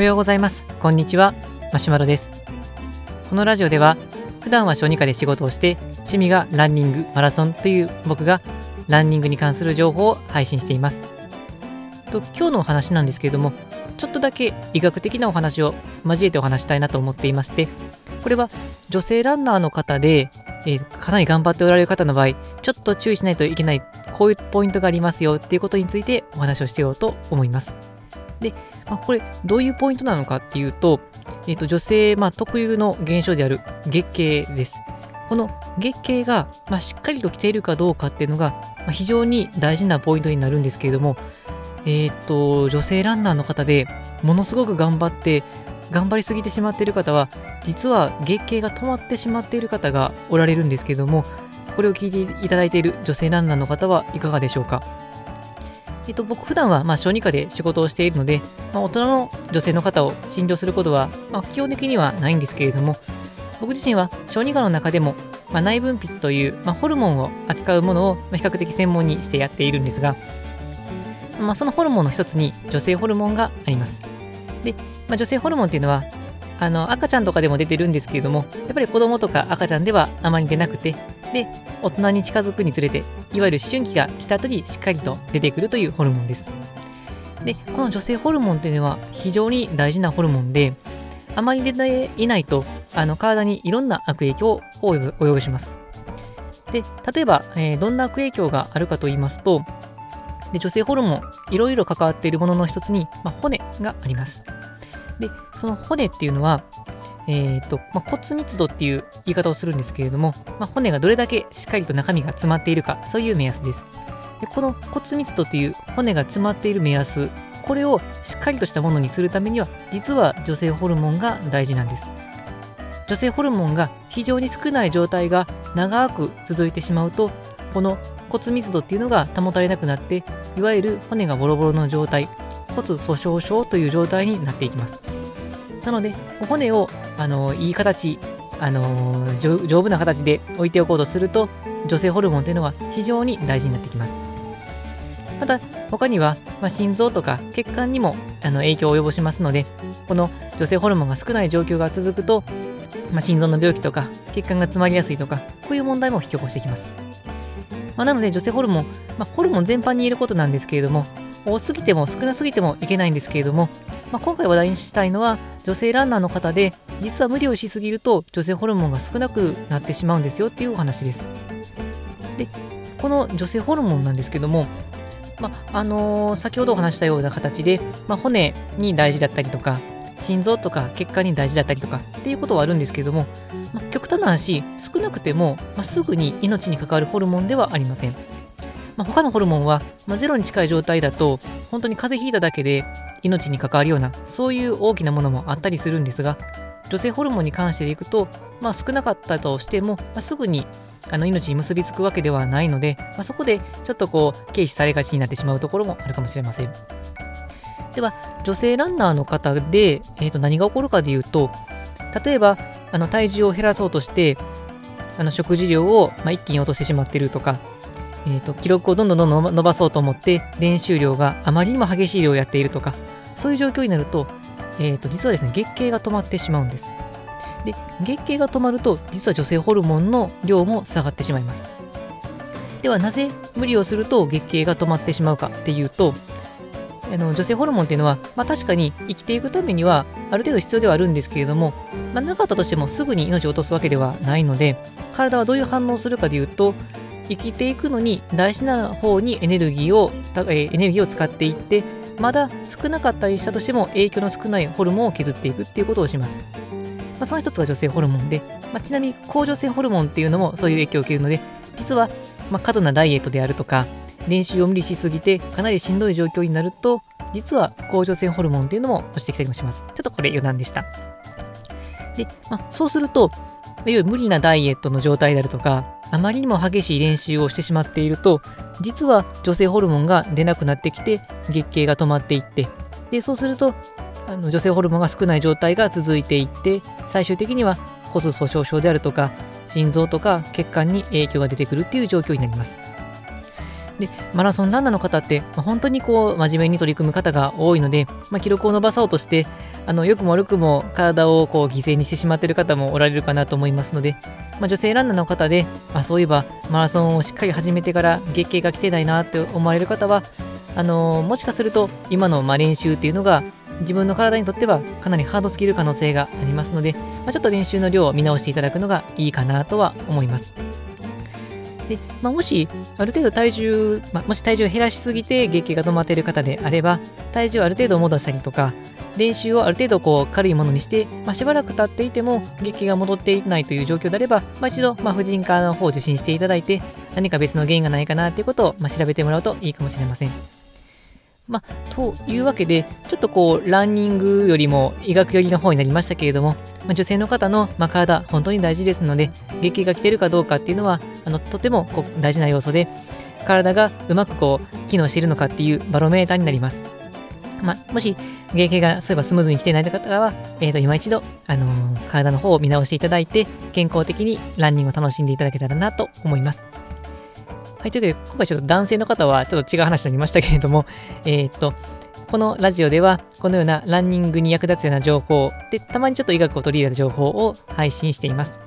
おはようございます。こんにちは。マシュマロです。このラジオでは普段は小児科で仕事をして趣味がランニングマラソンという僕がランニングに関する情報を配信しています。と今日のお話なんですけれどもちょっとだけ医学的なお話を交えてお話したいなと思っていましてこれは女性ランナーの方で、えー、かなり頑張っておられる方の場合ちょっと注意しないといけないこういうポイントがありますよっていうことについてお話をしてようと思います。で、まあ、これどういうポイントなのかっていうと,、えー、と女性、まあ、特有の現象である月経です。この月経が、まあ、しっかりと来ているかどうかっていうのが、ま、非常に大事なポイントになるんですけれどもえっ、と女性ランナーの方でものすごく頑張って頑張りすぎてしまっている方は実は月経が止まってしまっている方がおられるんですけれどもこれを聞いていただいている女性ランナーの方はいかがでしょうか？えっと、僕普段はま小児科で仕事をしているので、まあ、大人の女性の方を診療することは、ま、基本的にはないんですけれども僕自身は小児科の中でも、ま、内分泌という、ま、ホルモンを扱うものを比較的専門にしてやっているんですが、まあ、そのホルモンの一つに女性ホルモンがあります。で、まあ、女性ホルモンっていうのはあの赤ちゃんとかでも出てるんですけれどもやっぱり子供とか赤ちゃんではあまり出なくてで大人に近づくにつれていわゆる思春期が来た後にしっかりと出てくるというホルモンです。でこの女性ホルモンっていうのは非常に大事なホルモンであまり出ていないとあの体にいろんな悪影響を及ぼします。で例えば、えー、どんな悪影響があるかと言いますとで女性ホルモンいろいろ関わっているものの一つに、まあ、骨があります。で、その骨っていうのは、えーとまあ、骨密度っていう言い方をするんですけれども、まあ、骨がどれだけしっかりと中身が詰まっているか、そういう目安です。でこの骨密度という骨が詰まっている目安、これをしっかりとしたものにするためには、実は女性ホルモンが大事なんです。女性ホルモンが非常に少ない状態が長く続いてしまうと、この骨密度っていうのが保たれなくなって、いわゆる骨がボロボロの状態、骨粗しょう症という状態になっていきます。なので、骨をあのいい形、あの丈夫な形で置いておこうとすると、女性ホルモンというのは非常に大事になってきます。また、他には、まあ、心臓とか血管にもあの影響を及ぼしますので、この女性ホルモンが少ない状況が続くと、まあ、心臓の病気とか血管が詰まりやすいとか、こういう問題も引き起こしてきます。まあ、なので、女性ホルモン、まあ、ホルモン全般に言えることなんですけれども、多すぎても少なすぎてもいけないんですけれども、まあ、今回話題にしたいのは女性ランナーの方で実は無理をしすぎると女性ホルモンが少なくなってしまうんですよっていうお話です。でこの女性ホルモンなんですけども、まあのー、先ほどお話したような形で、まあ、骨に大事だったりとか心臓とか血管に大事だったりとかっていうことはあるんですけども、まあ、極端な話少なくても、ま、すぐに命に関わるホルモンではありません。まあ、他のホルモンは、まあ、ゼロに近い状態だと本当に風邪ひいただけで命に関わるようなそういう大きなものもあったりするんですが女性ホルモンに関していくと、まあ、少なかったとしても、まあ、すぐにあの命に結びつくわけではないので、まあ、そこでちょっとこう軽視されがちになってしまうところもあるかもしれません。では女性ランナーの方で、えー、と何が起こるかでいうと例えばあの体重を減らそうとしてあの食事量を、まあ、一気に落としてしまっているとかえーと、記録をどんどんどんどん伸ばそうと思って練習量があまりにも激しい量をやっているとかそういう状況になると,、えーと、実はですね月経が止まってしまうんです。で月経が止まると実は女性ホルモンの量も下がってしまいます。ではなぜ無理をすると月経が止まってしまうかっていうとあの女性ホルモンっていうのは、まあ、確かに生きていくためにはある程度必要ではあるんですけれども、まあ、なかったとしてもすぐに命を落とすわけではないので体はどういう反応をするかでいうと生きていくのに大事な方にエネルギーを、えエネルギーを使っていってまだ少なかったりしたとしても影響の少ないホルモンを削っていくっていうことをします。まあ、その一つが女性ホルモンで、まあ、ちなみに甲状腺ホルモンっていうのもそういう影響を受けるので実は、ま過度なダイエットであるとか練習を無理しすぎてかなりしんどい状況になると実は甲状腺ホルモンっていうのも落ちてきたりもします。ちょっとこれ余談でした。で、まあ、そうすると、いわゆる無理なダイエットの状態であるとか、あまりにも激しい練習をしてしまっていると実は女性ホルモンが出なくなってきて月経が止まっていってでそうするとあの女性ホルモンが少ない状態が続いていって最終的には骨粗しょう症であるとか心臓とか血管に影響が出てくるっていう状況になります。で、マラソンランナーの方って、ま、本当にこう、真面目に取り組む方が多いので、まあ、記録を伸ばそうとして、あの、良くも悪くも体をこう、犠牲にしてしまっている方もおられるかなと思いますので、まあ、女性ランナーの方で、あ、そういえば、マラソンをしっかり始めてから月経が来てないなって思われる方は、あのー、もしかすると、今のま練習っていうのが、自分の体にとってはかなりハードすぎる可能性がありますので、まあ、ちょっと練習の量を見直していただくのがいいかなとは思います。で、まあ、もし、ある程度体重、まあ、もし体重を減らしすぎて月経が止まっている方であれば、体重をある程度戻したりとか、練習をある程度こう軽いものにして、まあ、しばらく経っていても月経が戻っていないという状況であれば、まあ、一度、まあ、婦人科の方を受診していただいて、何か別の原因がないかなということを、まあ、調べてもらうといいかもしれません。まあ、というわけで、ちょっとこう、ランニングよりも医学寄りの方になりましたけれども、まあ、女性の方の、まあ、体、本当に大事ですので、月経が来てるかどうかっていうのは、あのとてもこう大事な要素で、体がうまくこう、機能しているのかっていうバロメーターになります。まあ、もし、月経がそういえばスムーズに来ていない方は、えー、と今一度、あのー、体の方を見直していただいて、健康的にランニングを楽しんでいただけたらなと思います。はい、ということで、今回ちょっと男性の方はちょっと違う話になりましたけれども、えー、っと、このラジオでは、このようなランニングに役立つような情報、で、たまにちょっと医学を取り入れた情報を配信しています。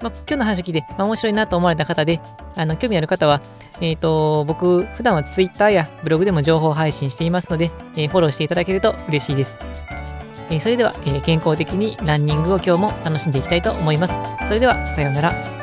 まあ、今日の話を聞いて、まあ、面白いなと思われた方で、あの興味ある方は、えっ、ー、と、僕、普段は Twitter やブログでも情報を配信していますので、えー、フォローしていただけると嬉しいです。えー、それでは、え健康的にランニングを今日も楽しんでいきたいと思います。それでは、さようなら。